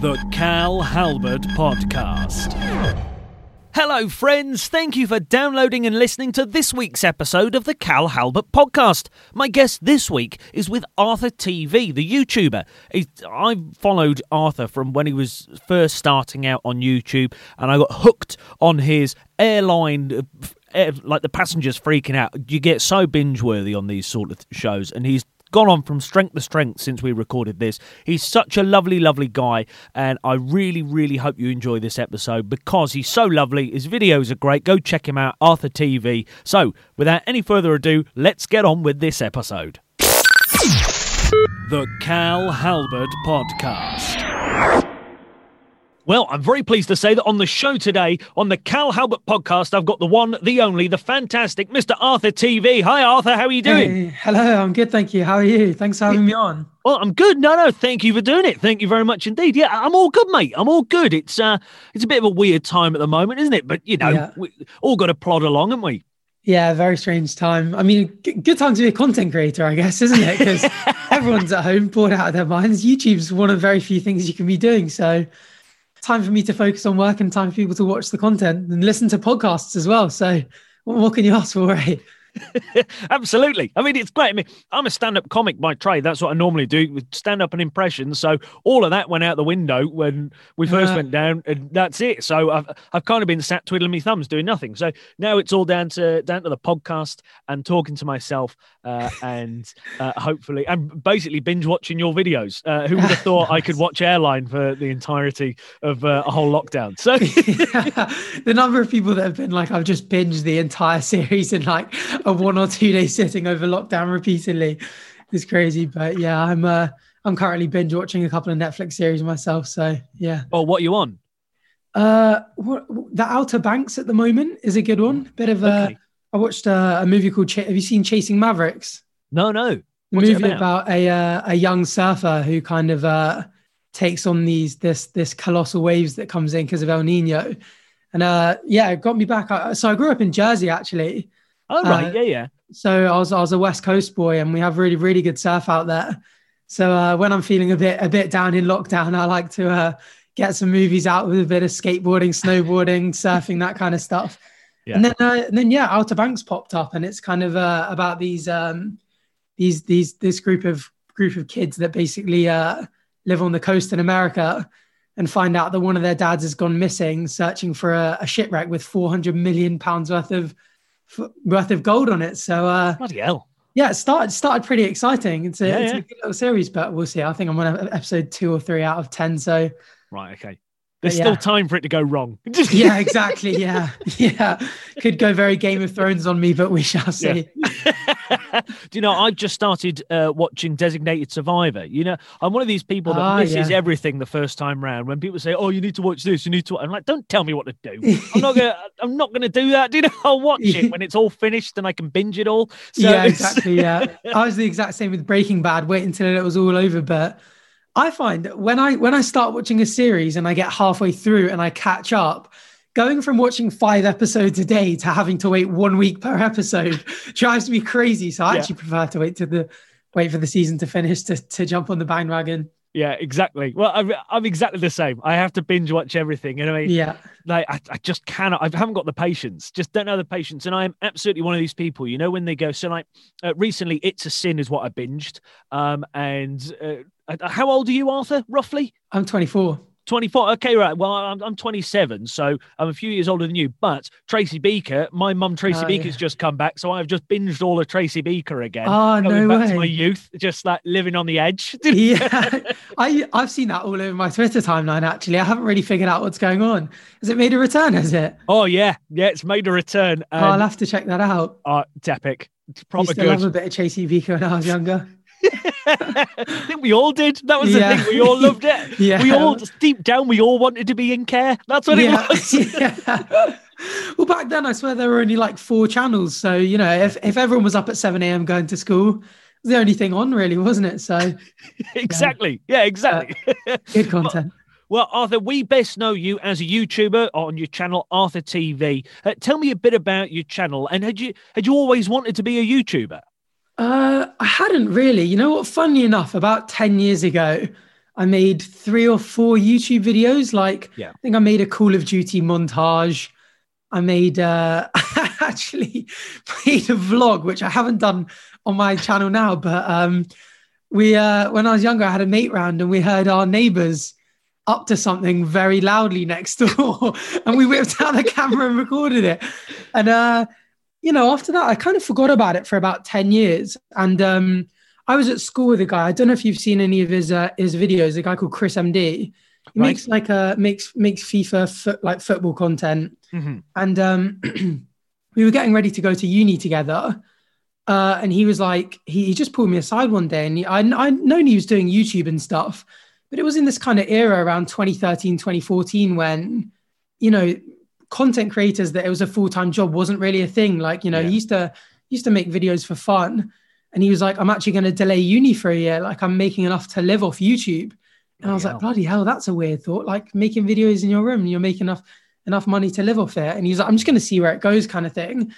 The Cal Halbert Podcast. Hello, friends. Thank you for downloading and listening to this week's episode of the Cal Halbert podcast. My guest this week is with Arthur TV, the YouTuber. I followed Arthur from when he was first starting out on YouTube, and I got hooked on his airline. Uh, like the passengers freaking out, you get so binge worthy on these sort of shows, and he's gone on from strength to strength since we recorded this. He's such a lovely, lovely guy, and I really, really hope you enjoy this episode because he's so lovely. His videos are great. Go check him out, Arthur TV. So, without any further ado, let's get on with this episode. The Cal Halbert Podcast. Well, I'm very pleased to say that on the show today, on the Cal Halbert podcast, I've got the one, the only, the fantastic Mr. Arthur TV. Hi, Arthur. How are you doing? Hey, hello. I'm good. Thank you. How are you? Thanks for having me on. Well, I'm good. No, no, thank you for doing it. Thank you very much indeed. Yeah, I'm all good, mate. I'm all good. It's uh, it's a bit of a weird time at the moment, isn't it? But you know, yeah. we all got to plod along, haven't we? Yeah, very strange time. I mean, good time to be a content creator, I guess, isn't it? Because everyone's at home, bored out of their minds. YouTube's one of the very few things you can be doing. So time for me to focus on work and time for people to watch the content and listen to podcasts as well. So what more can you ask for, right? Absolutely. I mean, it's great. I mean, I'm a stand up comic by trade. That's what I normally do with stand up and impressions. So all of that went out the window when we first uh, went down, and that's it. So I've I've kind of been sat twiddling my thumbs doing nothing. So now it's all down to down to the podcast and talking to myself uh, and uh, hopefully and basically binge watching your videos. Uh, who would have thought I could watch Airline for the entirety of uh, a whole lockdown? So the number of people that have been like, I've just binged the entire series in like a one or two day sitting over lockdown repeatedly is crazy. But yeah, I'm uh I'm currently binge watching a couple of Netflix series myself. So yeah. Oh, what are you on? Uh, what, the Outer Banks at the moment is a good one. Bit of a. Okay. I watched a, a movie called. Ch- Have you seen Chasing Mavericks? No, no. What's movie about? about, a uh, a young surfer who kind of uh takes on these this this colossal waves that comes in because of El Nino, and uh yeah, it got me back. so I grew up in Jersey actually, Oh right, uh, yeah, yeah. So I was I was a West Coast boy, and we have really really good surf out there. So uh, when I'm feeling a bit a bit down in lockdown, I like to uh, get some movies out with a bit of skateboarding, snowboarding, surfing, that kind of stuff. Yeah. And then uh, and then yeah, Outer Banks popped up, and it's kind of uh, about these um, these these this group of group of kids that basically uh, live on the coast in America and find out that one of their dads has gone missing, searching for a, a shipwreck with 400 million pounds worth of worth of gold on it. So uh, bloody hell. Yeah, it started started pretty exciting. It's a, yeah, it's yeah. a good little series, but we'll see. I think I'm on episode two or three out of ten. So right, okay. There's yeah. still time for it to go wrong. yeah, exactly. Yeah, yeah. Could go very Game of Thrones on me, but we shall see. Yeah. Do you know, I've just started uh, watching Designated Survivor. You know, I'm one of these people that oh, misses yeah. everything the first time round. When people say, "Oh, you need to watch this," you need to, I'm like, "Don't tell me what to do. I'm not gonna. I'm not gonna do that. Do you know? I'll watch it when it's all finished and I can binge it all." So yeah, exactly. Yeah, I was the exact same with Breaking Bad. Wait until it was all over, but. I find that when I when I start watching a series and I get halfway through and I catch up, going from watching five episodes a day to having to wait one week per episode drives me crazy. So I yeah. actually prefer to wait to the wait for the season to finish to, to jump on the bandwagon. Yeah, exactly. Well, I'm, I'm exactly the same. I have to binge watch everything. You And I mean, yeah, like I, I just cannot, I haven't got the patience, just don't have the patience. And I am absolutely one of these people, you know, when they go, so like uh, recently, It's a Sin is what I binged. Um, and uh, Uh, uh, how old are you, Arthur, roughly? I'm 24. 24. Okay, right. Well, I'm, I'm 27, so I'm a few years older than you. But Tracy Beaker, my mum Tracy oh, Beaker's yeah. just come back, so I've just binged all of Tracy Beaker again. Oh no back way! To my youth, just like living on the edge. yeah, I I've seen that all over my Twitter timeline. Actually, I haven't really figured out what's going on. Has it made a return? Has it? Oh yeah, yeah, it's made a return. Um, oh, I'll um, have to check that out. Oh, it's epic. It's proper Used to good. Love a bit of Tracy Beaker when I was younger. I think we all did. That was yeah. the thing. We all loved it. yeah. We all deep down we all wanted to be in care. That's what yeah. it was. yeah. Well, back then I swear there were only like four channels. So, you know, if, if everyone was up at 7 a.m. going to school, it was the only thing on really, wasn't it? So exactly. Yeah, exactly. Uh, good content. Well, Arthur, we best know you as a YouTuber on your channel, Arthur TV. Uh, tell me a bit about your channel, and had you had you always wanted to be a YouTuber? Uh, I hadn't really. You know what? Funny enough, about 10 years ago, I made three or four YouTube videos. Like, Yeah. I think I made a Call of Duty montage. I made, uh, I actually made a vlog, which I haven't done on my channel now. But um, we, uh, when I was younger, I had a mate round and we heard our neighbors up to something very loudly next door. and we whipped out the camera and recorded it. And, uh, you know, after that, I kind of forgot about it for about 10 years. And, um, I was at school with a guy. I don't know if you've seen any of his uh, his videos. A guy called Chris MD. He Right. makes like a makes makes FIFA foot, like football content. Mhm. And um, we were getting ready to go to uni together. Uh, and he was like, he, he just pulled me aside one day, and he, I I known he was doing YouTube and stuff, but it was in this kind of era around 2013, 2014 when, you know, content creators that it was a full time job wasn't really a thing. Like, you know, Yeah. he used to used to make videos for fun, and he was like, I'm actually going to delay uni for a year. Like, I'm making enough to live off YouTube. And I was Bloody like, bloody hell, that's a weird thought. Like making videos in your room, you're making enough enough money to live off it. And he's like, I'm just going to see where it goes, kind of thing.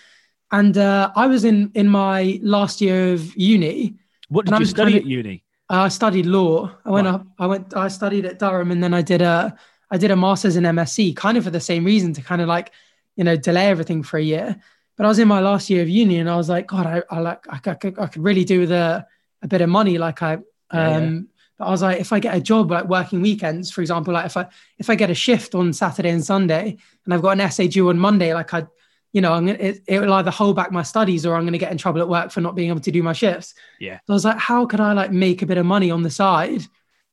And uh, I was in in my last year of uni. What did you study kinda- at uni? I studied law. I went Right. up. I went. I studied at Durham, and then I did a. I did a master's in MSc, kind of for the same reason to kind of like, you know, delay everything for a year. But I was in my last year of uni, and I was like, God, I, I like, I, could- I could really do with a, a bit of money. Like I, um, Yeah, yeah. but I was like, if I get a job like working weekends, for example, like if I if I get a shift on Saturday and Sunday, and I've got an essay due on Monday, like I, you know, I'm gonna it, it will either hold back my studies or I'm gonna get in trouble at work for not being able to do my shifts. Yeah. So I was like, how could I like make a bit of money on the side?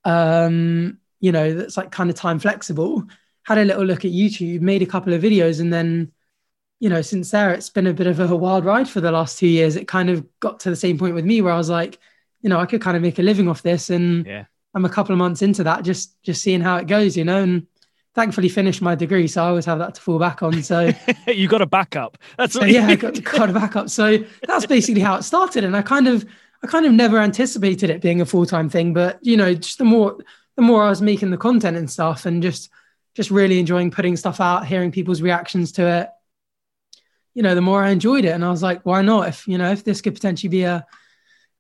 Um, you know, that's like kind of time flexible. Had a little look at YouTube, made a couple of videos, and then, you know, since there, it's been a bit of a wild ride for the last two years. It kind of got to the same point with me where I was like, you know, I could kind of make a living off this, and Yeah. I'm a couple of months into that, just just seeing how it goes, you know, and thankfully finished my degree, so I always have that to fall back on. So you got a backup. That's so what uh, yeah, I got, got a backup. So that's basically how it started. And I kind of, I kind of never anticipated it being a full time thing. But you know, just the more, the more I was making the content and stuff, and just, just really enjoying putting stuff out, hearing people's reactions to it. You know, the more I enjoyed it, and I was like, why not? If you know, if this could potentially be a,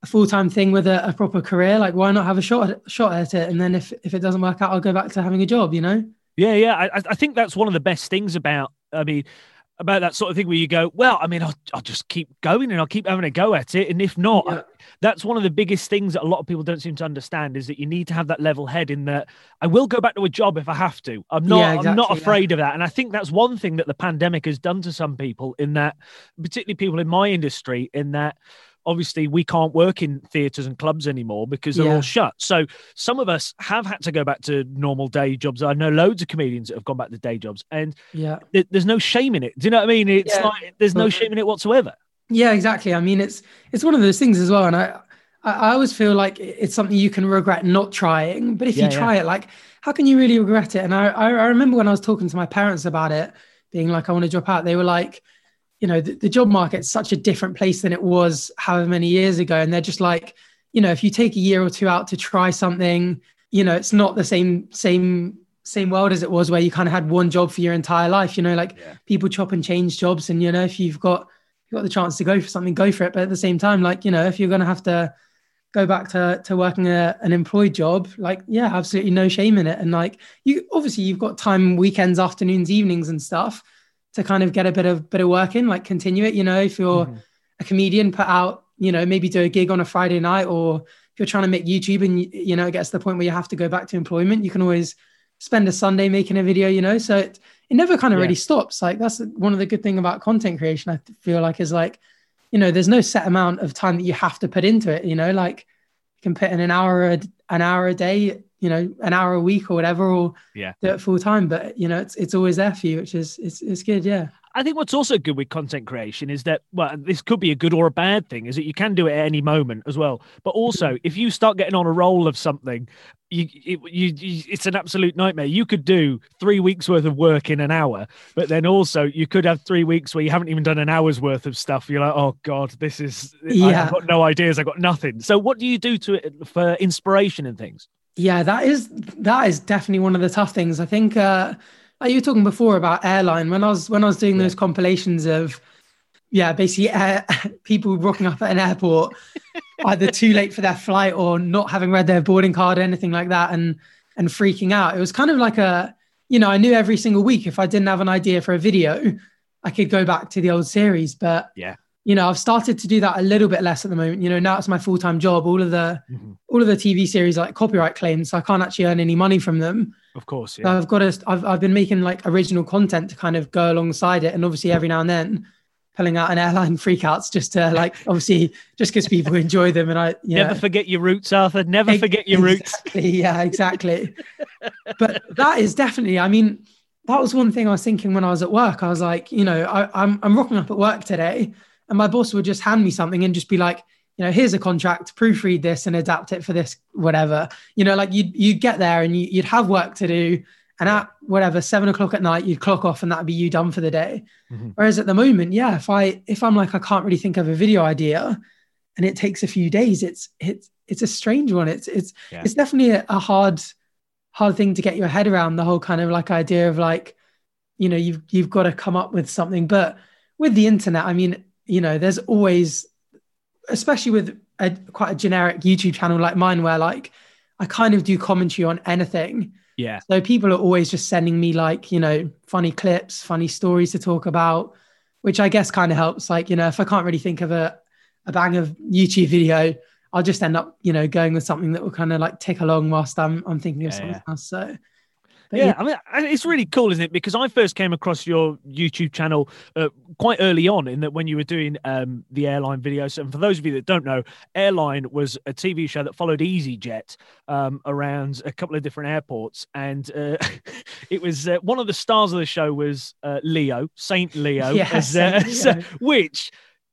a full time thing with a, a proper career, like why not have a shot at, shot at it? And then if if it doesn't work out, I'll go back to having a job. You know. Yeah, yeah. I, I think that's one of the best things about. I mean, about that sort of thing where you go, well, I mean, I'll, I'll just keep going and I'll keep having a go at it, and if not, Yeah. that's one of the biggest things that a lot of people don't seem to understand is that you need to have that level head in that I will go back to a job if I have to. I'm not Yeah, I'm not exactly, yeah. afraid of that. And I think that's one thing that the pandemic has done to some people in that particularly people in my industry in that obviously we can't work in theaters and clubs anymore because they're Yeah. all shut. So some of us have had to go back to normal day jobs. I know loads of comedians that have gone back to day jobs and Yeah. th- there's no shame in it. Do you know what I mean? It's Yeah. like there's no shame in it whatsoever. Yeah, exactly. I mean, it's it's one of those things as well, and I I, always feel like it's something you can regret not trying. But if Yeah, you try it, like, how can you really regret it? And I I remember when I was talking to my parents about it, being like, I want to drop out. They were like, you know, the, the job market's such a different place than it was however many years ago, and they're just like, you know, if you take a year or two out to try something, you know, it's not the same same same world as it was where you kind of had one job for your entire life. You know, like Yeah. people chop and change jobs, and you know, if you've got you've got the chance to go for something, go for it. But at the same time, like, you know, if you're going to have to go back to, to working a, an employed job, like, yeah, absolutely no shame in it. And like, you obviously you've got time, weekends, afternoons, evenings and stuff to kind of get a bit of, bit of work in, like continue it. You know, if you're Mhm. a comedian, put out, you know, maybe do a gig on a Friday night, or if you're trying to make YouTube and, you, you know, it gets to the point where you have to go back to employment, you can always spend a Sunday making a video, you know, so it, it never kind of Yeah. really stops. Like that's one of the good thing about content creation. I feel like is like, you know, there's no set amount of time that you have to put into it. You know, like you can put in an hour a, an hour a day, you know, an hour a week or whatever, or Yeah. do it full time. But you know, it's it's always there for you, which is it's it's good. Yeah. I think what's also good with content creation is that, well, this could be a good or a bad thing, is that you can do it at any moment as well. But also, mm. if you start getting on a roll of something, you, it, you, you it's an absolute nightmare. You could do three weeks worth of work in an hour, but then also you could have three weeks where you haven't even done an hour's worth of stuff. You're like, oh god, this is Yeah. I've got no ideas, I've got nothing. So, what do you do to it for inspiration and things? Yeah, that is that is definitely one of the tough things. I think uh like you were talking before about airline when I was when I was doing Yeah. those compilations of yeah, basically air, people rocking up at an airport either too late for their flight or not having read their boarding card or anything like that and and freaking out. It was kind of like a, you know, I knew every single week if I didn't have an idea for a video, I could go back to the old series. But yeah, you know, I've started to do that a little bit less at the moment. You know, now it's my full time job. All of the mm-hmm. all of the TV series like copyright claims, so I can't actually earn any money from them. Of course, yeah. So I've got to. I've I've been making like original content to kind of go alongside it, and obviously every now and then pulling out an airline freakouts just to like obviously just because people enjoy them and I yeah. never forget your roots, Arthur. Never forget your roots. Yeah, exactly. but that is definitely. I mean, that was one thing I was thinking when I was at work. I was like, you know, I, I'm I'm rocking up at work today, and my boss would just hand me something and just be like, you know, here's a contract, proofread this and adapt it for this, whatever. You know, like you'd you'd get there and you, you'd have work to do and at whatever seven o'clock at night you'd clock off and that'd be you done for the day mm-hmm. whereas at the moment yeah if i if i'm like i can't really think of a video idea and it takes a few days it's it's it's a strange one it's it's yeah. it's definitely a, a, hard hard thing to get your head around the whole kind of like idea of like you know you've you've got to come up with something but with the internet i mean you know there's always especially with a quite a generic youtube channel like mine where like i kind of do commentary on anything yeah. So people are always just sending me like, you know, funny clips, funny stories to talk about, which I guess kind of helps. Like, you know, if I can't really think of a, a bang of YouTube video, I'll just end up, you know, going with something that will kind of like tick along whilst I'm I'm thinking of yeah, something yeah. else. So but yeah, I mean, it's really cool, isn't it? Because I first came across your YouTube channel uh, quite early on, in that when you were doing um, the airline videos. And for those of you that don't know, Airline was a TV show that followed EasyJet um, around a couple of different airports, and uh, it was uh, one of the stars of the show was uh, Leo Saint Leo, yeah, as, uh, Saint Leo. which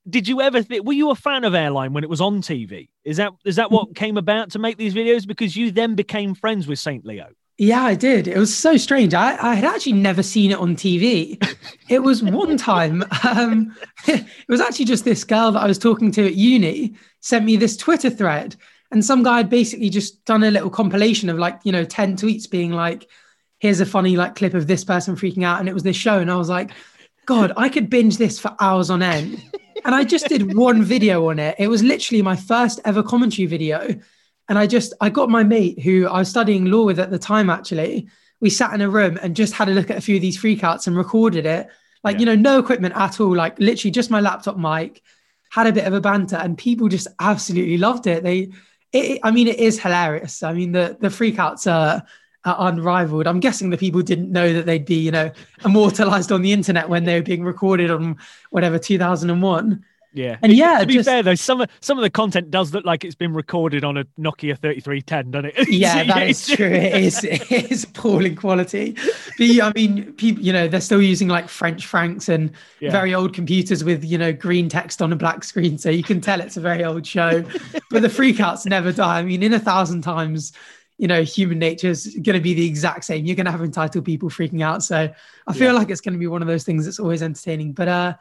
did you ever think were you a fan of airline when it was on tv is that is that what came about to make these videos because you then became friends with saint leo yeah, I did. It was so strange. I, I had actually never seen it on TV. It was one time. Um, it was actually just this girl that I was talking to at uni sent me this Twitter thread, and some guy had basically just done a little compilation of like you know ten tweets being like, "Here's a funny like clip of this person freaking out," and it was this show, and I was like, "God, I could binge this for hours on end." And I just did one video on it. It was literally my first ever commentary video and I just, I got my mate who I was studying law with at the time, actually. We sat in a room and just had a look at a few of these freakouts and recorded it. Like, yeah. you know, no equipment at all, like literally just my laptop mic, had a bit of a banter, and people just absolutely loved it. They, it, I mean, it is hilarious. I mean, the the freakouts are, are unrivaled. I'm guessing the people didn't know that they'd be, you know, immortalized on the internet when they were being recorded on whatever 2001. Yeah, and yeah. To be just, fair though, some of some of the content does look like it's been recorded on a Nokia 3310, doesn't it? Yeah, that is true. It is. It is appalling quality. But I mean, people, you know, they're still using like French francs and yeah. very old computers with you know green text on a black screen, so you can tell it's a very old show. but the freakouts never die. I mean, in a thousand times, you know, human nature is going to be the exact same. You're going to have entitled people freaking out. So I feel yeah. like it's going to be one of those things that's always entertaining. But uh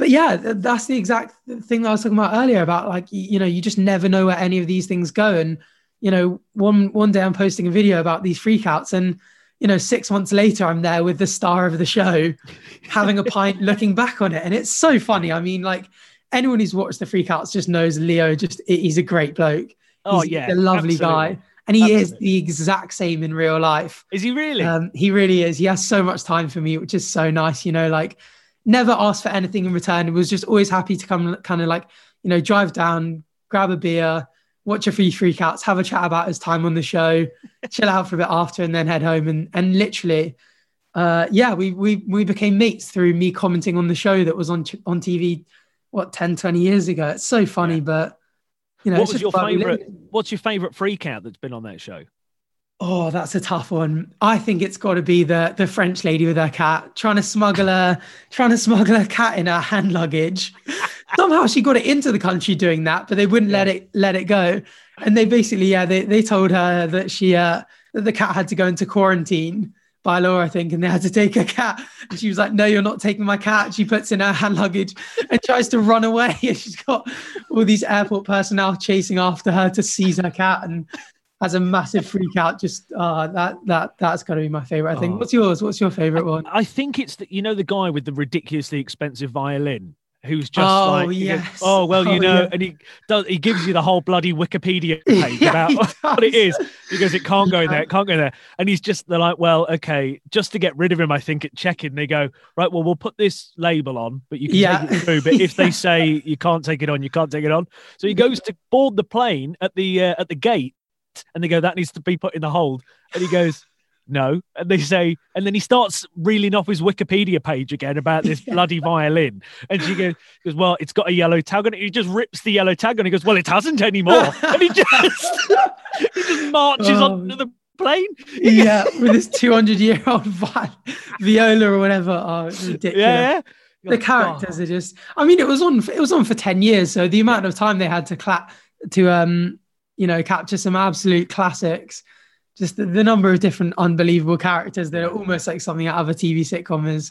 but yeah, that's the exact thing that I was talking about earlier about like you know you just never know where any of these things go, and you know one one day I'm posting a video about these freakouts, and you know six months later I'm there with the star of the show, having a pint, looking back on it, and it's so funny. I mean, like anyone who's watched the freakouts just knows Leo. Just he's a great bloke. Oh he's yeah, a lovely absolutely. guy. And he Absolutely. is the exact same in real life. Is he really? Um, he really is. He has so much time for me, which is so nice. You know, like never asked for anything in return. Was just always happy to come, kind of like you know, drive down, grab a beer, watch a few freakouts, have a chat about his time on the show, chill out for a bit after, and then head home. And and literally, uh, yeah, we we we became mates through me commenting on the show that was on on TV, what 10, 20 years ago. It's so funny, yeah. but you know, what was your favorite? What's your favorite freakout that's been on that show? Oh, that's a tough one. I think it's got to be the the French lady with her cat trying to smuggle a trying to smuggle a cat in her hand luggage. Somehow she got it into the country doing that, but they wouldn't yeah. let it let it go. And they basically, yeah, they, they told her that she uh that the cat had to go into quarantine by law, I think, and they had to take her cat. And she was like, No, you're not taking my cat. She puts in her hand luggage and tries to run away. And she's got all these airport personnel chasing after her to seize her cat. And has a massive freak out. Just uh, that that that's got to be my favorite. I think. Oh. What's yours? What's your favorite one? I think it's the, you know the guy with the ridiculously expensive violin. who's just Oh, like, he goes, oh well, you Oh, know, yeah. and he does he gives you the whole bloody Wikipedia page Yeah, about what it is. does. is. He goes, it can't go in there, it can't go there, and he's just they're like, well, okay, just to get rid of him, I think at check-in they go, right, well, we'll put this label on, but you can Yeah. take it through. But if they say you can't take it on, you can't take it on. So he goes to board the plane at the uh, at the gate, and they go, that needs to be put in the hold, and he goes. No, and they say, and then he starts reeling off his Wikipedia page again about this bloody violin, and she goes, goes, well, it's got a yellow tag on it. He just rips the yellow tag on. He goes, well, it hasn't anymore, and he just he just marches Oh. onto the plane. yeah, with this 200 year old vi- viola or whatever. Oh, ridiculous. Yeah, yeah. The characters are just. I mean, it was on. It was on for 10 years, so the amount of time they had to clap to um, you know, capture some absolute classics. Just the, the number of different unbelievable characters that are almost like something out of a TV sitcom is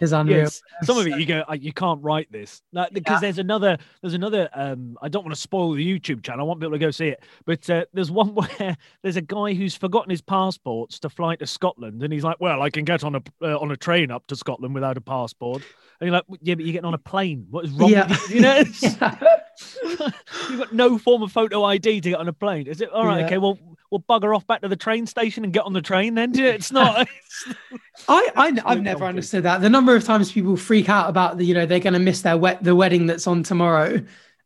is unreal. Yes. Some of it you go, "Oh, you can't write this like, because Yeah. there's another, there's another. Um, I don't want to spoil the YouTube channel. I want people to go see it, but uh, there's one where there's a guy who's forgotten his passports to fly to Scotland, and he's like, "Well, I can get on a uh, on a train up to Scotland without a passport." And you're like, "Yeah, but you're getting on a plane. What is wrong Yeah. with you?" You know, you've got no form of photo ID to get on a plane. Is it all right? Yeah. Okay, well, we'll bugger off back to the train station and get on the train then. It's not. I, I Absolute I've never understood that. The number of times people freak out about the, you know, they're going to miss their wet the wedding that's on tomorrow,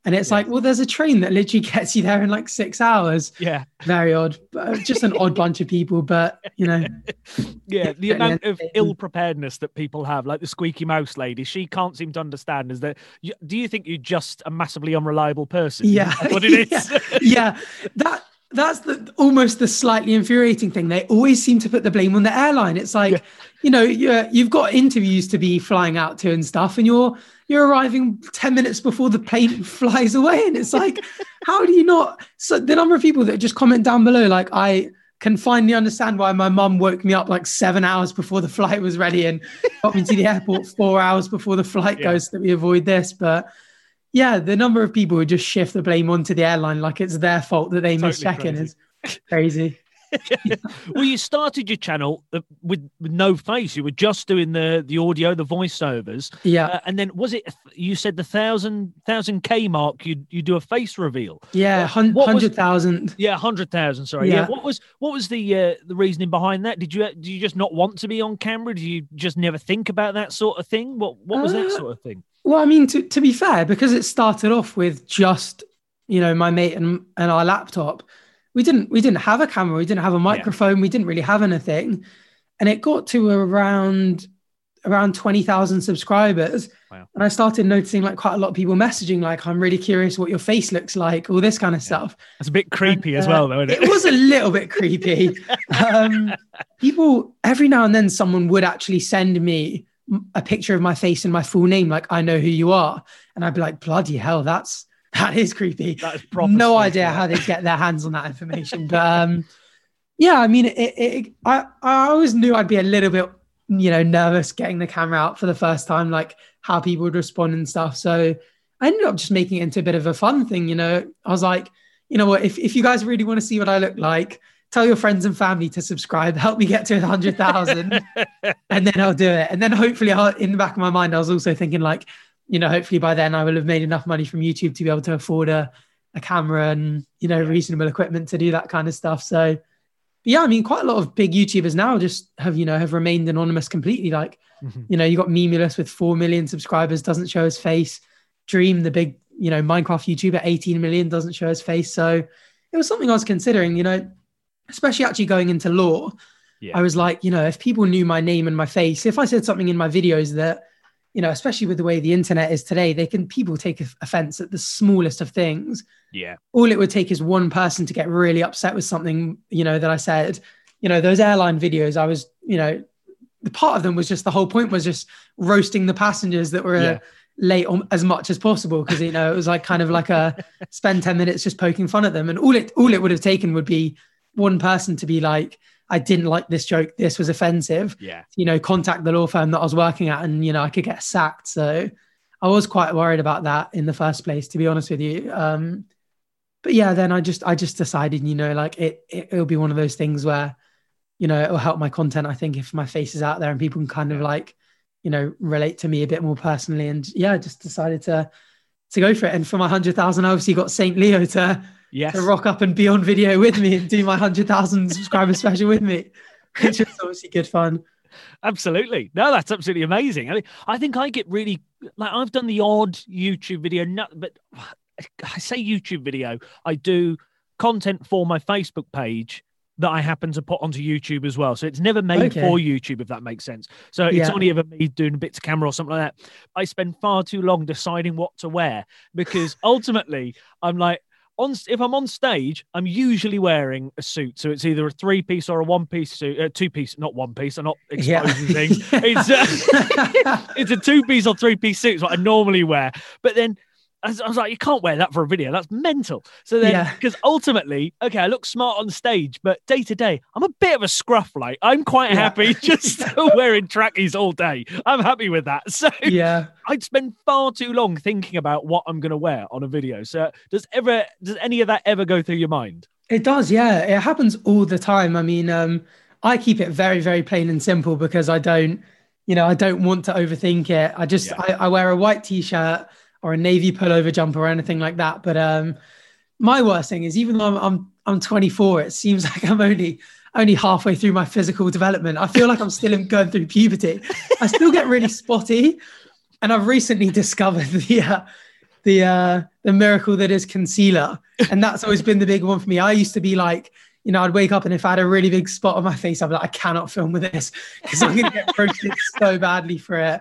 and it's Yeah. like, well, there's a train that literally gets you there in like six hours. yeah. Very odd, uh, just an odd bunch of people. But you know, Yeah, the amount of ill mm. preparedness that people have, like the squeaky mouse lady, she can't seem to understand. Is that you, do you think you're just a massively unreliable person? Yeah, what it is. yeah, that that's the almost the slightly infuriating thing. They always seem to put the blame on the airline. It's like, Yeah. you know, you you've got interviews to be flying out to and stuff, and you're you're arriving ten minutes before the plane flies away, and it's like, how do you not? So the number of people that just comment down below, like I can finally understand why my mum woke me up like seven hours before the flight was ready and got me to the airport four hours before the flight Yeah. goes so that we avoid this. But yeah, the number of people who just shift the blame onto the airline like it's their fault that they missed Totally check-in crazy. is crazy. well, you started your channel uh, with, with no face. You were just doing the the audio, the voiceovers, Yeah, uh, and then was it? You said the thousand thousand k mark. You you do a face reveal. yeah, uh, hun- hundred thousand. Yeah, hundred thousand. Sorry. Yeah. Yeah. What was what was the uh, the reasoning behind that? Did you did you just not want to be on camera? Did you just never think about that sort of thing? What what was that Uh, sort of thing? Well, I mean, to, to be fair, because it started off with just you know my mate and, and our laptop, we didn't we didn't have a camera, we didn't have a microphone, we didn't really have anything, and it got to around around twenty thousand subscribers, Wow. and I started noticing like quite a lot of people messaging like, "I'm really curious what your face looks like," all this kind of stuff. That's a bit creepy And, as uh, well, though, isn't it? It was a little bit creepy. Um, people every now and then someone would actually send me a picture of my face and my full name, like I know who you are, and I'd be like, bloody hell, that's that is creepy. That is proper No idea that. how they get their hands on that information, but um, yeah, I mean, it, it, I I always knew I'd be a little bit you know nervous getting the camera out for the first time, like how people would respond and stuff. So I ended up just making it into a bit of a fun thing. You know, I was like, you know what, if if you guys really want to see what I look like, tell your friends and family to subscribe. Help me get to a hundred thousand, and then I'll do it. And then hopefully, I'll, in the back of my mind, I was also thinking like, you know, hopefully by then I will have made enough money from YouTube to be able to afford a a camera and you know reasonable equipment to do that kind of stuff. So. Yeah, I mean, quite a lot of big YouTubers now just have, you know, have remained anonymous completely. Like, Mhm. you know, you got Memeulous with 4 million subscribers, doesn't show his face. Dream, the big, you know, Minecraft YouTuber, 18 million, doesn't show his face. So it was something I was considering, you know, especially actually going into law. Yeah. I was like, you know, if people knew my name and my face, if I said something in my videos that, you know, especially with the way the internet is today, they can people take offense at the smallest of things Yeah. all it would take is one person to get really upset with something, you know, that I said. You know, those airline videos, I was, you know, the part of them was just the whole point was just roasting the passengers that were uh, Yeah. late on, as much as possible because you know it was like kind of like a spend 10 minutes just poking fun at them and all it all it would have taken would be one person to be like I didn't like this joke this was offensive Yeah. you know, contact the law firm that I was working at and, you know, I could get sacked. So I was quite worried about that in the first place, to be honest with you. Um, but yeah, then I just, I just decided, you know, like it, it, it'll be one of those things where, you know, it'll help my content. I think if my face is out there and people can kind of like you know, relate to me a bit more personally. And yeah, I just decided to to go for it. And for my hundred thousand, I obviously got Saint Leo to Yes. to rock up and be on video with me and do my hundred thousand subscriber special with me, which was obviously good fun. Absolutely. No, that's absolutely amazing. I, mean, I think I get really like I've done the odd YouTube video, not, but I say YouTube video. I do content for my Facebook page that I happen to put onto YouTube as well. So it's never made Okay. for YouTube, if that makes sense. So it's Yeah. only ever me doing bits of camera or something like that. I spend far too long deciding what to wear because ultimately I'm like, on if I'm on stage, I'm usually wearing a suit. So it's either a three piece or a one piece suit, uh, two piece, not one piece. I'm not Yeah. exposing things. It's uh, it's a two piece or three piece suit. Is what I normally wear. But then I was, I was like, you can't wear that for a video. That's mental. So then, Yeah. because ultimately, okay, I look smart on stage, but day to day, I'm a bit of a scruff. Like I'm quite Yeah. happy just wearing trackies all day. I'm happy with that. So yeah. I'd spend far too long thinking about what I'm going to wear on a video. So does ever does any of that ever go through your mind? It does, yeah. It happens all the time. I mean, um, I keep it very, very plain and simple because I don't, you know, I don't want to overthink it. I just, Yeah. I, I wear a white t-shirt or a navy pullover jumper or anything like that. But um, my worst thing is, even though I'm, I'm, I'm 24, it seems like I'm only, only halfway through my physical development. I feel like I'm still in- going through puberty. I still get really spotty, and I've recently discovered the. Uh, the uh the miracle that is concealer and that's always been the big one for me i used to be like you know i'd wake up and if i had a really big spot on my face i'd be like i cannot film with this because i'm gonna get roasted so badly for it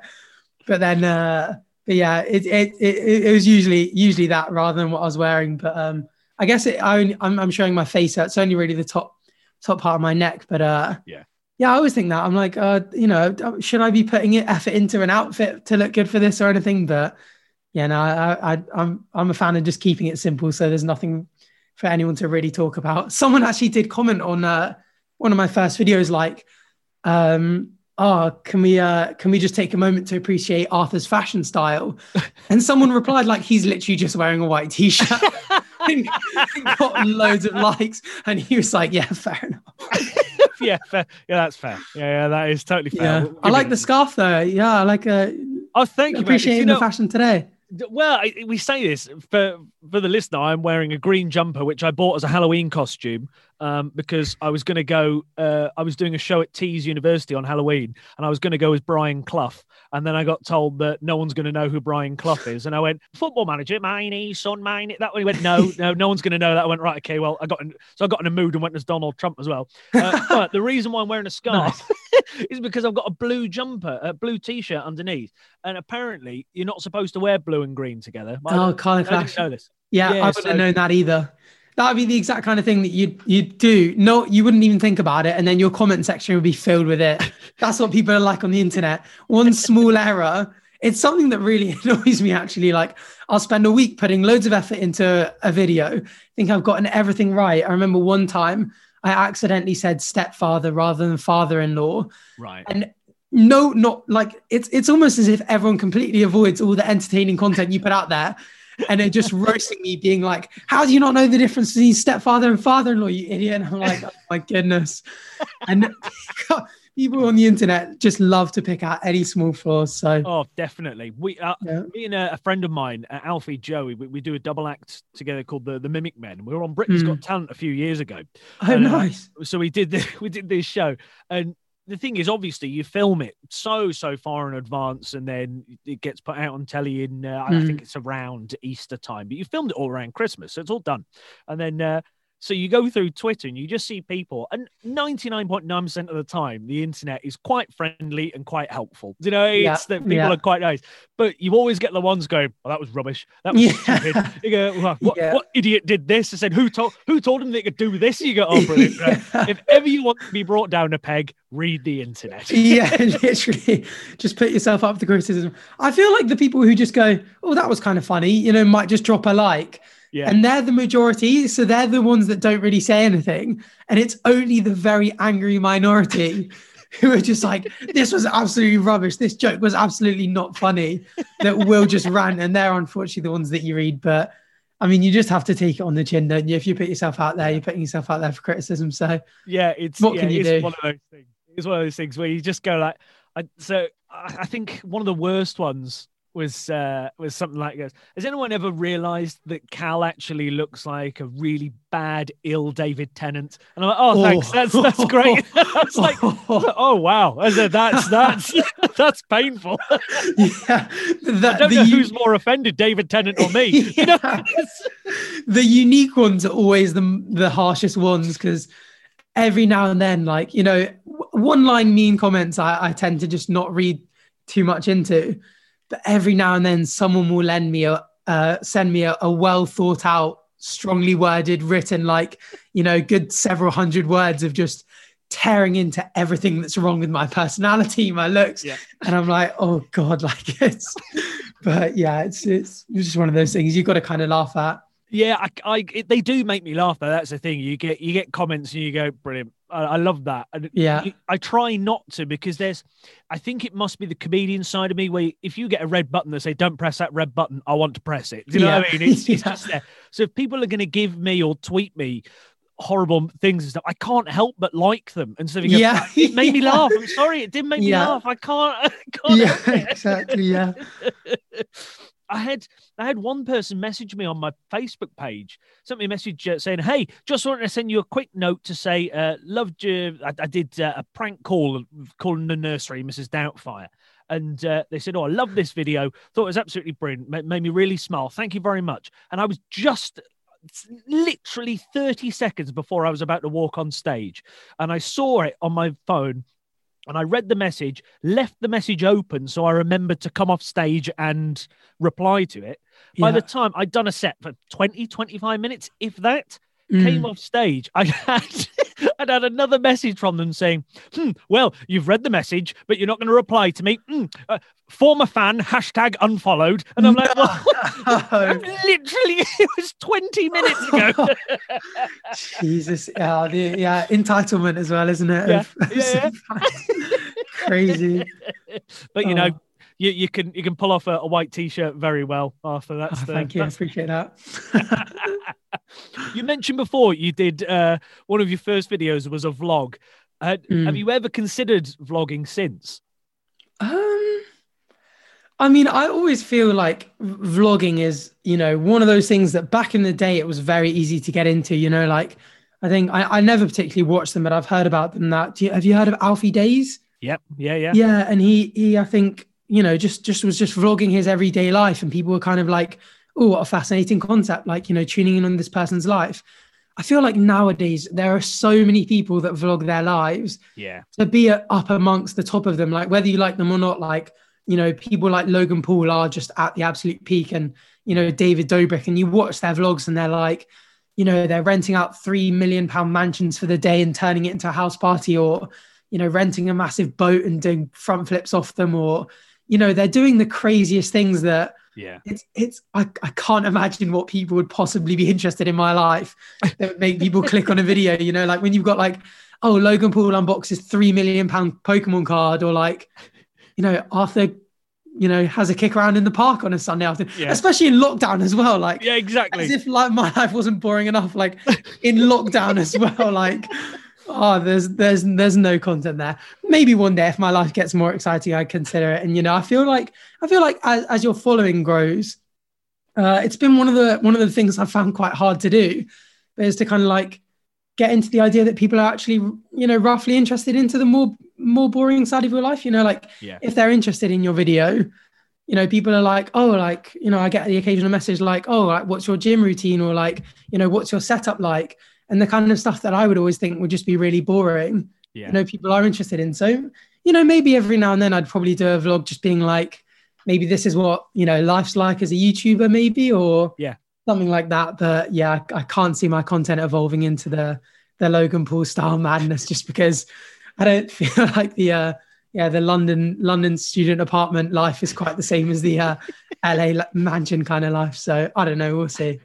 but then uh but yeah it, it it it was usually usually that rather than what i was wearing but um i guess it I only, I'm, I'm showing my face so it's only really the top top part of my neck but uh Yeah. yeah, I always think that. I'm like, uh, you know, should I be putting effort into an outfit to look good for this or anything? But yeah, no, I, I, I'm I'm a fan of just keeping it simple, so there's nothing for anyone to really talk about. Someone actually did comment on uh, one of my first videos, like, um, "Oh, can we uh, can we just take a moment to appreciate Arthur's fashion style?" And someone replied, like, "He's literally just wearing a white t-shirt." and got loads of likes, and he was like, "Yeah, fair enough." yeah, fair. yeah, that's fair. Yeah, yeah, that is totally fair. Yeah, We'll I like it- the scarf though. Yeah, I like uh, Oh, thank you. appreciating You know, the fashion today. Well, I, we say this for for the listener. I'm wearing a green jumper, which I bought as a Halloween costume um, because I was going to go. Uh, I was doing a show at Tees University on Halloween, and I was going to go as Brian Clough. And then I got told that no one's going to know who Brian Clough is, and I went football manager, mine, son, mine. That one he went, no, no, no one's going to know that. I went right, okay, well, I got in, so I got in a mood and went as Donald Trump as well. Uh, but the reason why I'm wearing a scarf is because I've got a blue jumper, a blue t-shirt underneath, and apparently you're not supposed to wear blue and green together. Oh, didn't clash. know this. Yeah, Yeah, I wouldn't so- have known that either. That would be the exact kind of thing that you'd you'd do. No, you wouldn't even think about it, and then your comment section would be filled with it. That's what people are like on the internet. One small error. It's something that really annoys me actually. Like I'll spend a week putting loads of effort into a video, think I've gotten everything right. I remember one time I accidentally said stepfather rather than father-in-law. Right. And no, not like it's it's almost as if everyone completely avoids all the entertaining content you put out there. And they're just roasting me, being like, How do you not know the difference between stepfather and father-in-law, you idiot? And I'm like, Oh my goodness. And people on the internet just love to pick out any small flaws. So Oh, definitely. We, uh, Yeah. me and a, a friend of mine, uh, Alfie Joey, we, we do a double act together called the the Mimic Men. We were on Britain's Mm. Got Talent a few years ago, oh uh, nice. so we did the, we did this show, and the thing is, obviously, you film it so so far in advance, and then it gets put out on telly in uh, I Mm. think it's around Easter time, but you filmed it all around Christmas, so it's all done, and then. Uh, so you go through Twitter and you just see people, and 99.9% of the time, the internet is quite friendly and quite helpful. You know, it's Yeah, that people yeah. are quite nice, but you always get the ones going, "Oh, that was rubbish. That was Yeah. stupid." You go, "Well, what, what idiot did this?" I said, "Who told who told him they could do this?" You go, "Oh, brilliant." right. If ever you want to be brought down a peg, read the internet. yeah, literally, just put yourself up to criticism. I feel like the people who just go, "Oh, that was kind of funny," you know, might just drop a like, Yeah. and they're the majority. So they're the ones that don't really say anything, and it's only the very angry minority who are just like, "This was absolutely rubbish. This joke was absolutely not funny." That will just rant, and they're unfortunately the ones that you read, but. I mean, you just have to take it on the chin, don't you? If you put yourself out there, you're putting yourself out there for criticism. So, Yeah, it's What yeah, can you do? one of those things. It's one of those things where you just go like, I, so I think one of the worst ones was uh, was something like this. Has anyone ever realised that Cal actually looks like a really bad, ill David Tennant? And I'm like, oh, thanks, that's that's great. That's like, oh wow, that's that's that's painful. yeah, I don't know who's more offended, David Tennant or me. Yeah. You know? the unique ones are always the the harshest ones because every now and then, like you know, one line mean comments I, I tend to just not read too much into but every now and then someone will lend me a uh, send me a, a well thought out strongly worded written like you know good several hundred words of just tearing into everything that's wrong with my personality my looks Yeah. and i'm like oh god like it's but yeah it's it's just one of those things you've got to kind of laugh at Yeah, I, I it, they do make me laugh though. That's the thing. You get you get comments and you go, brilliant. I, I love that. And Yeah. I try not to because there's, I think it must be the comedian side of me where if you get a red button that say don't press that red button, I want to press it. Do you know what I mean? It's, it's just there. So if people are going to give me or tweet me horrible things and stuff, I can't help but like them. And so you go, Yeah. it made me laugh. I'm sorry, it didn't make me Yeah. laugh. I can't. I can't yeah exactly yeah I had I had one person message me on my Facebook page, sent me a message uh, saying, "Hey, just wanted to send you a quick note to say, uh, loved you. I, I did uh, a prank call calling the nursery, Mrs. Doubtfire." And uh, they said, "Oh, I love this video. Thought it was absolutely brilliant. Ma- made me really smile. Thank you very much." And I was just literally 30 seconds before I was about to walk on stage, and I saw it on my phone, and I read the message, left the message open so I remembered to come off stage and reply to it. By the time I'd done a set for 20, 25 minutes, if that, Mm. came off stage, I had I'd had another message from them saying, hmm, well, you've read the message, but you're not going to reply to me. Hmm, uh, former fan, hashtag unfollowed. And I'm like, well, No. literally, it was 20 minutes ago. Jesus, yeah, the, yeah, entitlement as well, isn't it? Yeah, Of- yeah, Crazy. but you know, Oh. you, you can you can pull off a, a white t-shirt very well, Arthur. That's Oh, the, thank you, I appreciate that. You mentioned before you did uh, one of your first videos was a vlog. Uh, Mm. Have you ever considered vlogging since? Um, I mean, I always feel like vlogging is, you know, one of those things that back in the day it was very easy to get into. You know, like I think I, I never particularly watched them, but I've heard about them. That do you, have you heard of Alfie Deyes? Yep. Yeah. Yeah. yeah and he he i think you know just just was just vlogging his everyday life and people were kind of like oh what a fascinating concept like you know tuning in on this person's life i feel like nowadays there are so many people that vlog their lives Yeah. to be up amongst the top of them like whether you like them or not like you know people like logan paul are just at the absolute peak and you know david dobrik and you watch their vlogs and they're like you know they're renting out three million pound mansions for the day and turning it into a house party or you know renting a massive boat and doing front flips off them or you know they're doing the craziest things that Yeah. it's it's I, I can't imagine what people would possibly be interested in my life that would make people click on a video you know like when you've got like oh logan paul unboxes three million pound pokemon card or like you know arthur you know has a kick around in the park on a sunday afternoon Yeah. especially in lockdown as well like Yeah. Exactly. as if like my life wasn't boring enough like in lockdown as well like oh there's there's there's no content there maybe one day if my life gets more exciting i'd consider it. And you know i feel like i feel like as, as your following grows uh it's been one of the one of the things i've found quite hard to do is to kind of like get into the idea that people are actually you know roughly interested into the more more boring side of your life. You know like Yeah. if they're interested in your video you know people are like oh like you know i get the occasional message like oh like what's your gym routine? or like you know what's your setup like? And the kind of stuff that i would always think would just be really boring Yeah. you know people are interested in. So you know maybe every now and then i'd probably do a vlog just being like maybe this is what you know life's like as a youtuber maybe or Yeah. something like that. But yeah I, I can't see my content evolving into the the logan paul style madness just because i don't feel like the uh yeah the london london student apartment life is quite the same as the uh la mansion kind of life. So i don't know. We'll see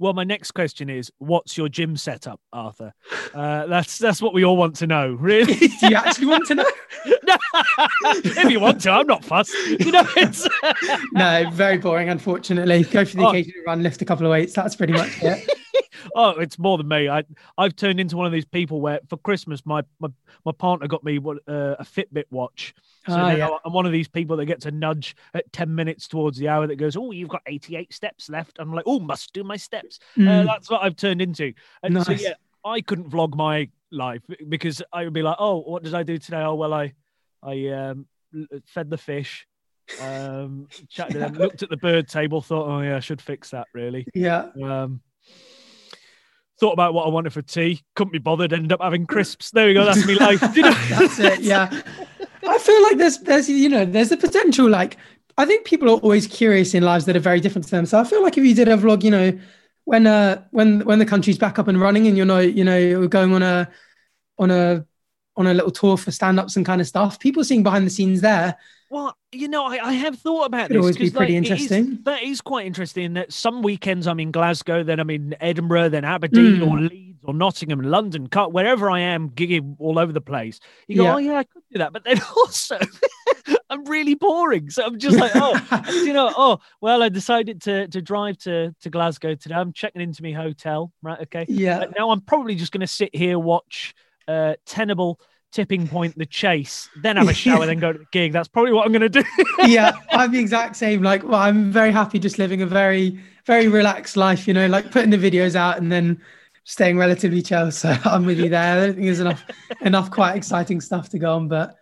Well, my next question is, what's your gym setup, Arthur? Uh, that's that's what we all want to know, really. do you actually want to know if you want to, I'm not fussed. You know, it's no very boring unfortunately go for the Oh. occasional run lift a couple of weights that's pretty much it oh, it's more than me. I I've turned into one of these people where for Christmas my my, my partner got me what, uh, a Fitbit watch. So now yeah. I'm one of these people that gets a nudge at 10 minutes towards the hour that goes, Oh, you've got 88 steps left. I'm like, Oh, must do my steps. Uh, Mm, that's what I've turned into. And so, yeah, I couldn't vlog my life because I would be like, Oh, what did I do today? Oh, well, I, I um, fed the fish, um, chatted them, looked at the bird table, thought, Oh, yeah, I should fix that really. yeah. Um, thought about what I wanted for tea, couldn't be bothered, ended up having crisps. There we go. That's me life. You know? That's it. Yeah. I feel like there's there's you know there's the potential like I think people are always curious in lives that are very different to them. So I feel like if you did a vlog, you know, when uh when when the country's back up and running and you're not you know you're going on a on a on a little tour for stand-ups and kind of stuff, people seeing behind the scenes there. Well, you know, I, I have thought about Could this. always be pretty like, it is- interesting. that is quite interesting. That some weekends I'm in Glasgow, then I'm in Edinburgh, then Aberdeen Mm. or Leeds or Nottingham, London, wherever I am, gigging all over the place. You go, Yeah. oh yeah, I could do that, but then also I'm really boring. So I'm just like, oh, you know, oh well, I decided to to drive to to Glasgow today. I'm checking into my hotel, right? Okay. yeah. But now I'm probably just going to sit here, watch uh, Tenable, Tipping Point, The Chase, then have a shower, then go to the gig. That's probably what I'm going to do. yeah, I'm the exact same. Like, well, I'm very happy just living a very, very relaxed life, you know, like putting the videos out and then staying relatively chill. So I'm with you there. I don't think there's enough, enough quite exciting stuff to go on. But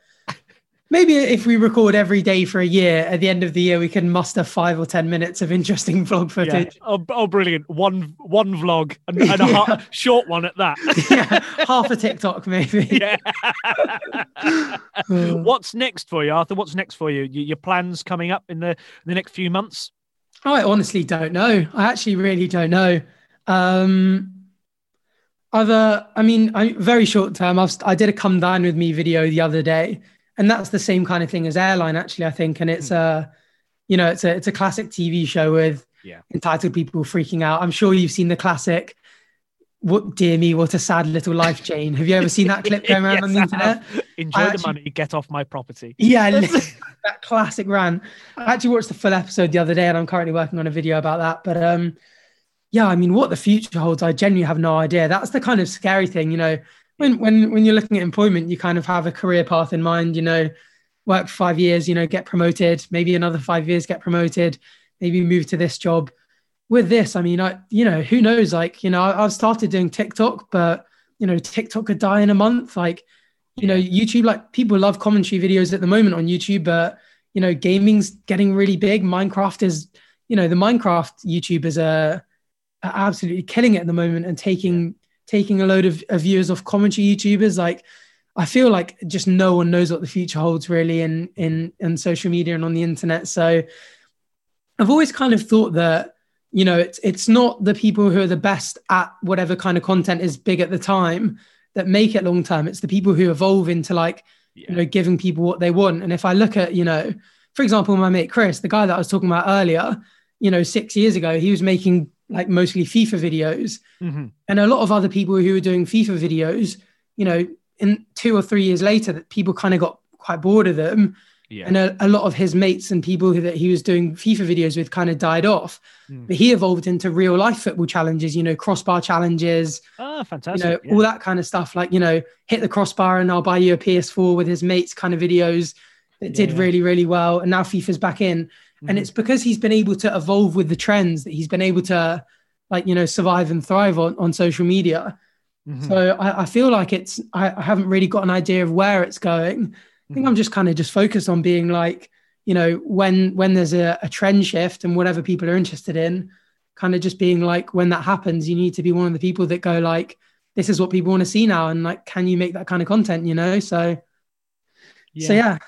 maybe if we record every day for a year, at the end of the year, we can muster five or 10 minutes of interesting vlog Yeah. footage. Oh, oh, brilliant! One one vlog and, and a ha- short one at that. Yeah, half a TikTok, maybe. yeah. What's next for you, Arthur? What's next for you? Your plans coming up in the the next few months? I honestly don't know. I actually really don't know. Um, other, I mean, I, very short term. I've, I did a come dine with me video the other day, and that's the same kind of thing as airline, actually. I think, and it's a, you know, it's a it's a classic TV show with Yeah. entitled people freaking out. I'm sure you've seen the classic. What dear me, what a sad little life, Jane. Have you ever seen that clip going around on the internet? Enjoy I the actually- money. Get off my property. Yeah, that classic rant. I actually watched the full episode the other day, and I'm currently working on a video about that. But um, yeah, I mean, what the future holds, I genuinely have no idea. That's the kind of scary thing, you know. When when when you're looking at employment, you kind of have a career path in mind. You know, work five years, you know, get promoted, maybe another five years, get promoted, maybe move to this job. With this, I mean, I you know, who knows? Like, you know, I've started doing TikTok, but you know, TikTok could die in a month. Like, you know youtube like people love commentary videos at the moment on youtube but you know gaming's getting really big minecraft is you know the minecraft youtubers are, are absolutely killing it at the moment and taking taking a load of, of viewers off commentary youtubers like i feel like just no one knows what the future holds really in in in social media and on the internet so i've always kind of thought that you know it's it's not the people who are the best at whatever kind of content is big at the time that make it long term. It's the people who evolve into like, Yeah. you know, giving people what they want. And if I look at, you know, for example, my mate Chris, the guy that I was talking about earlier, you know, six years ago, he was making like mostly FIFA videos. Mhm. And a lot of other people who were doing FIFA videos, you know, in two or three years later, that people kind of got quite bored of them. Yeah. And a, a lot of his mates and people who, that he was doing FIFA videos with kind of died off. Mm. But he evolved into real life football challenges, you know, crossbar challenges, Ah, you fantastic. know, yeah. all that kind of stuff. Like, you know, hit the crossbar and I'll buy you a PS4 with his mates kind of videos that did Yeah. really, really well. And now FIFA's back in. And Mhm. it's because he's been able to evolve with the trends that he's been able to, like, you know, survive and thrive on, on social media. Mhm. So I, I feel like it's, I, I haven't really got an idea of where it's going. I think Mhm. I'm just kind of just focused on being like, you know, when when there's a, a trend shift and whatever people are interested in, kind of just being like, when that happens, you need to be one of the people that go like, this is what people want to see now, and like, can you make that kind of content? You know, so so yeah.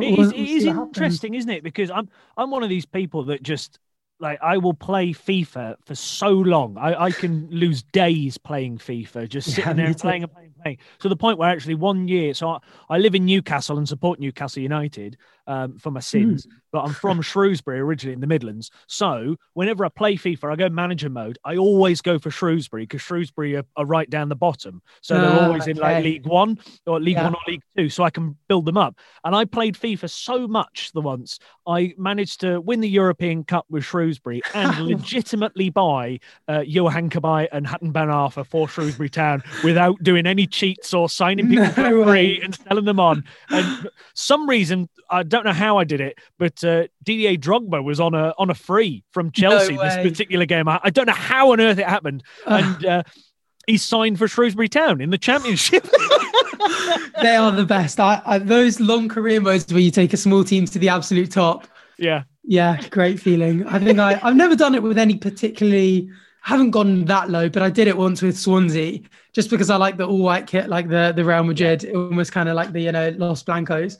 It is, it is interesting, isn't it? Because I'm I'm one of these people that just like I will play FIFA for so long. I, I can lose days playing FIFA, just Yeah, sitting there and playing and playing and playing. To the point where actually one year, so I, I live in Newcastle and support Newcastle United. Um, for my sins, but I'm from Shrewsbury originally in the Midlands. So whenever I play FIFA, I go manager mode. I always go for Shrewsbury because Shrewsbury are, are right down the bottom. So they're Ah, always in like. League One or League Yeah. One or League Two. So I can build them up. And I played FIFA so much the once I managed to win the European Cup with Shrewsbury and legitimately buy uh, Yohan Cabaye and Hatem Ben Arfa for Shrewsbury Town without doing any cheats or signing people No for free and selling them on. And some reason, I don't know how I did it, but uh, Didier Drogba was on a on a free from Chelsea this particular game. I, I don't know how on earth it happened, and uh, he signed for Shrewsbury Town in the Championship. they are the best. I, I those long career modes where you take a small team to the absolute top. yeah, Yeah, great feeling. I think I, I've never done it with any particularly. Haven't gone that low, but I did it once with Swansea, just because I like the all white kit, like the the Real Madrid, almost kind of like the you know Los Blancos.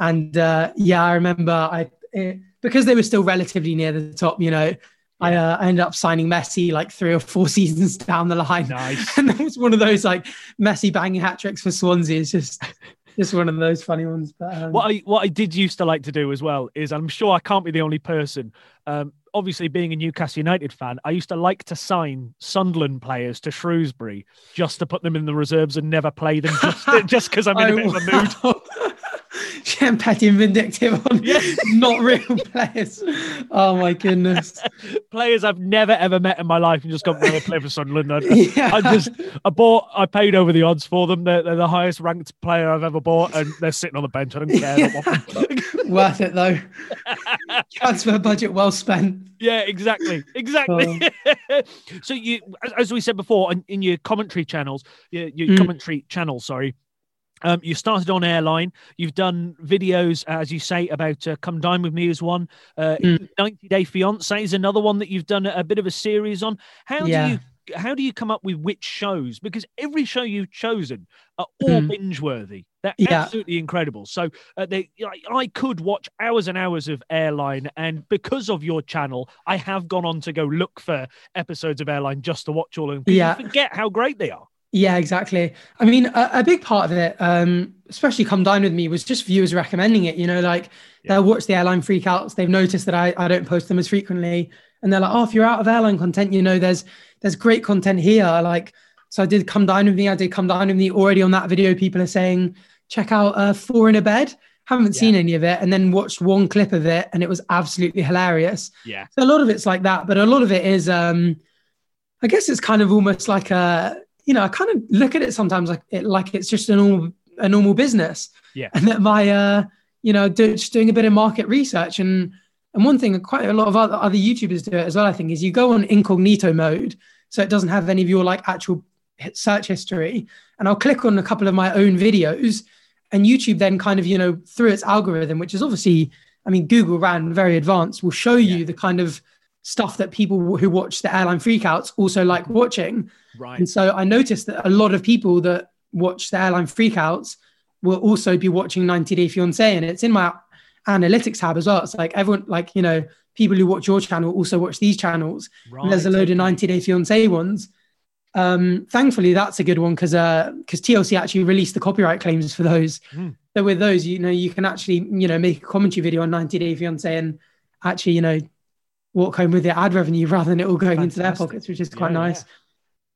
And uh, yeah, I remember I it, because they were still relatively near the top. You know, I, uh, I ended up signing Messi like three or four seasons down the line. nice. and it was one of those like Messi banging hat tricks for Swansea. It's just just one of those funny ones. But um, What I what I did used to like to do as well is I'm sure I can't be the only person. Um, obviously, being a Newcastle United fan, I used to like to sign Sunderland players to Shrewsbury just to put them in the reserves and never play them just just because I'm in a bit of a mood. petty and vindictive on Yeah. not real players. Oh my goodness. Players I've never ever met in my life and just got to play for Sunderland. I, Yeah. I just I bought I paid over the odds for them. They're, they're the highest ranked player I've ever bought, and they're sitting on the bench. I don't care. I don't want them. Worth it though. Transfer budget well spent. Yeah, exactly, exactly. so you, as, as we said before, in, in your commentary channels, your, your Mm. commentary channel, sorry, um, you started on airline. You've done videos, as you say, about uh, "Come Dine with Me" is one. Uh, Mm. "90 Day Fiance" is another one that you've done a, bit of a series on. How Yeah. do you? How do you come up with which shows? Because every show you've chosen are all Mm. binge worthy. They're Yeah. absolutely incredible. So uh, they, like, I could watch hours and hours of Airline, and because of your channel, I have gone on to go look for episodes of Airline just to watch all of them. Yeah. you forget how great they are. Yeah, exactly. I mean, a, a big part of it, um, especially come dine with me, was just viewers recommending it. You know, like Yeah. they'll watch the airline freakouts. They've noticed that I, I don't post them as frequently, and they're like, "Oh, if you're out of airline content, you know, there's there's great content here." Like, so I did come dine with me. I did come dine with me already on that video. People are saying, "Check out uh, Four in a Bed." Haven't Yeah. seen any of it, and then watched one clip of it, and it was absolutely hilarious. Yeah. So a lot of it's like that, but a lot of it is, um, I guess it's kind of almost like a, you know, I kind of look at it sometimes like it, like it's just a normal, a normal business. Yeah. And that my, uh, you know, do, just doing a bit of market research and, and one thing quite a lot of other, other YouTubers do it as well, I think, is you go on incognito mode. So it doesn't have any of your like actual search history. And I'll click on a couple of my own videos and YouTube then kind of, you know, through its algorithm, which is obviously, I mean, Google ran very advanced, will show you Yeah. the kind of stuff that people who watch the airline freakouts also like watching. Right. And so I noticed that a lot of people that watch the airline freakouts will also be watching 90 Day Fiance. And it's in my analytics tab as well. It's like everyone, like, you know, people who watch your channel also watch these channels. right. And there's a load of 90 Day Fiance ones. Um, thankfully, that's a good one because because TLC actually released the copyright claims for those. Hmm. So with those, you know, you can actually you know make a commentary video on 90 Day Fiance and actually you know walk home with the ad revenue rather than it all going into their pockets, which is quite Yeah, yeah.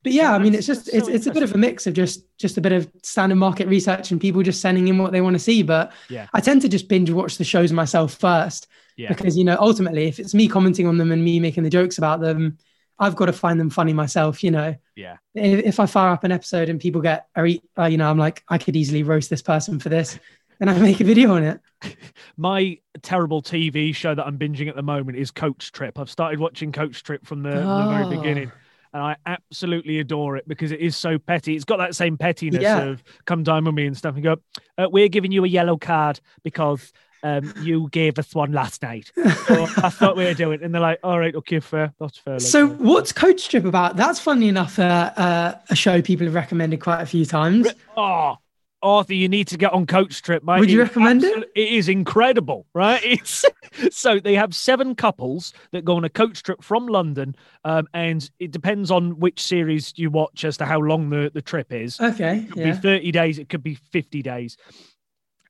But yeah, So I mean, it's just that's it's, so it's a bit of a mix of just just a bit of standard market research and people just sending in what they want to see. But Yeah. I tend to just binge watch the shows myself first Yeah. because you know ultimately if it's me commenting on them and me making the jokes about them, I've got to find them funny myself. You know, Yeah. if, if I fire up an episode and people get are, uh, you know, I'm like I could easily roast this person for this, and I make a video on it. My terrible TV show that I'm binging at the moment is Coach Trip. I've started watching Coach Trip from the, the very Oh. beginning. And I absolutely adore it because it is so petty. It's got that same pettiness Yeah. of come dine with me and stuff and go, uh, we're giving you a yellow card because um, you gave us one last night. So that's what we're doing. And they're like, all right, okay, fair. That's fair. like, So what's Coach Trip about? That's funny enough. Uh, uh, a show people have recommended quite a few times. Oh, Arthur, you need to get on Coach Trip, mate. Would you recommend it? It is incredible, right? It's so they have seven couples that go on a coach trip from London, um, and it depends on which series you watch as to how long the, the trip is. Okay, It could yeah. be 30 days, it could be 50 days.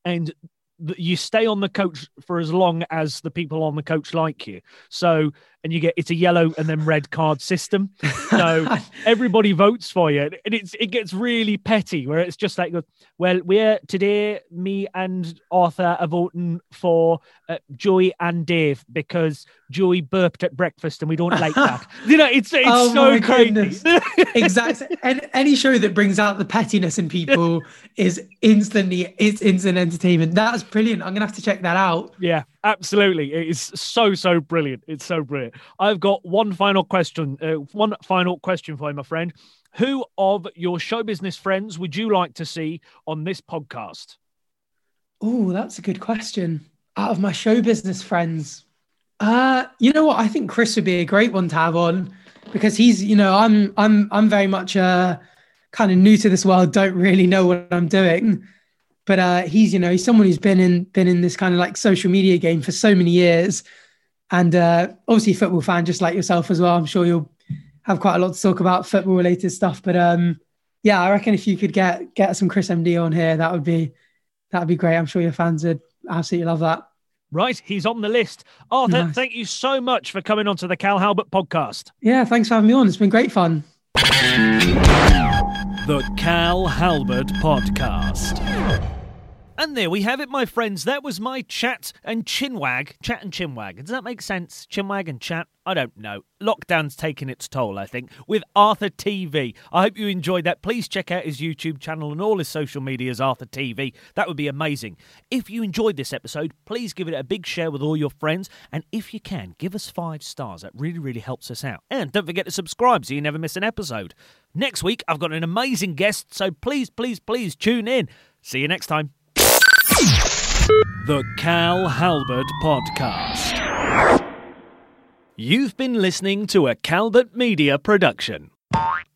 And you stay on the coach for as long as the people on the coach like you. So, and you get it's a yellow and then red card system. So everybody votes for you, and it's it gets really petty where it's just like, well, we're today me and Arthur are voting for uh, Joey and Dave because Joey burped at breakfast and we don't like that. you know, it's it's Oh so crazy. exactly. And any show that brings out the pettiness in people is instantly it's instant entertainment. That's brilliant. I'm gonna have to check that out. Yeah, absolutely. It is so so brilliant. It's so brilliant. I've got one final question. Uh, one final question for you, my friend. Who of your show business friends would you like to see on this podcast? Oh, that's a good question. Out of my show business friends, uh, you know what? I think Chris would be a great one to have on because he's, you know, I'm I'm I'm very much uh kind of new to this world, don't really know what I'm doing. But uh he's, you know, he's someone who's been in been in this kind of like social media game for so many years. And uh obviously football fan just like yourself as well. I'm sure you'll have quite a lot to talk about football related stuff. But um yeah, I reckon if you could get get some Chris MD on here, that would be that'd be great. I'm sure your fans would absolutely love that. Right, he's on the list. Arthur, Nice. thank you so much for coming onto the Cal Halbert podcast. Yeah, thanks for having me on. It's been great fun. The Cal Halbert Podcast. And there we have it, my friends. That was my chat and chinwag. Chat and chinwag. Does that make sense? Chinwag and chat? I don't know. Lockdown's taking its toll, I think, with Arthur TV. I hope you enjoyed that. Please check out his YouTube channel and all his social media as Arthur TV. That would be amazing. If you enjoyed this episode, please give it a big share with all your friends. And if you can, give us five stars. That really, really helps us out. And don't forget to subscribe so you never miss an episode. Next week, I've got an amazing guest, so please, please, please tune in. See you next time. The Cal Halbert Podcast. You've been listening to a Calbert Media production.